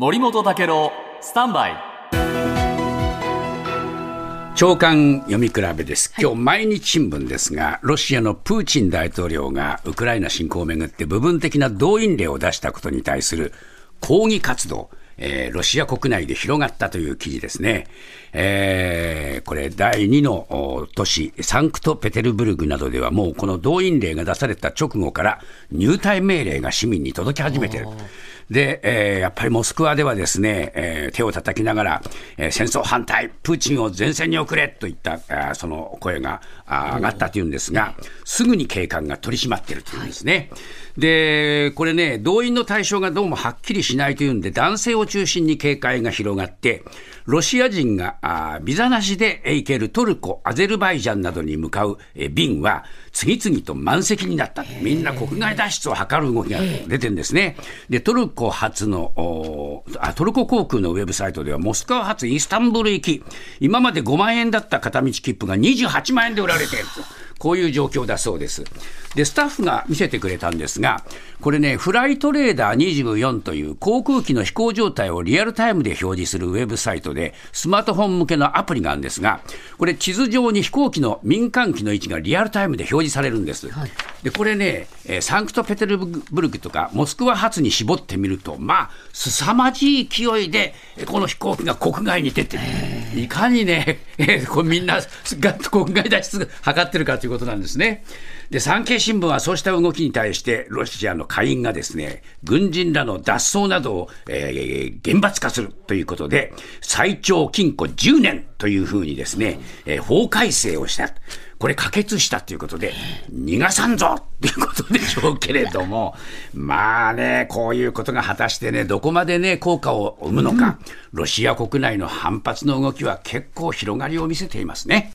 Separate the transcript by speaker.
Speaker 1: 森本武郎スタンバイ。
Speaker 2: 長官読み比べです。今日毎日新聞ですが、ロシアのプーチン大統領がウクライナ侵攻をめぐって部分的な動員令を出したことに対する抗議活動、えーロシア国内で広がったという記事ですね。えーこれ第2のお都市、サンクトペテルブルグなどではもうこの動員令が出された直後から入隊命令が市民に届き始めている。で、えーやっぱりモスクワではですね、えー手を叩きながら、えー戦争反対、プーチンを前線に送れといった、あーその声があー上がったというんですが、すぐに警官が取り締まっているというんですね。で、これね、動員の対象がどうもはっきりしないというんで、男性を中心に警戒が広がって、ロシア人がビザなしで行けるトルコ、アゼルバイジャンなどに向かう便は、次々と満席になった。みんな国外脱出を図る動きが出てるんですね。で、トルコ発の、あトルコ航空のウェブサイトでは、モスクワ発イスタンブル行き、今まで5万円だった片道切符が28万円で売られていると。こういう状況だそうです。で、スタッフが見せてくれたんですが、これね、フライトレーダー24という航空機の飛行状態をリアルタイムで表示するウェブサイトで、スマートフォン向けのアプリがあるんですが、これ地図上に飛行機の民間機の位置がリアルタイムで表示されるんです。で、これね、えーサンクトペテルブルクとかモスクワ発に絞ってみると、まあ、凄まじい勢いで、えーこの飛行機が国外に出てる。いかにね、えこみんなが国外脱出図ってるかということなんですね。で、産経新聞はそうした動きに対して、ロシアの下院がですね、軍人らの脱走などを、えー厳罰化するということで、最長禁錮10年というふうにですね、えー法改正をした。これ可決したということで、逃がさんぞっていうことでしょうけれども、まあね、こういうことが果たしてね、どこまでね、効果を生むのか、ロシア国内の反発の動きは結構広がりを見せていますね。